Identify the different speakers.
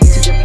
Speaker 1: music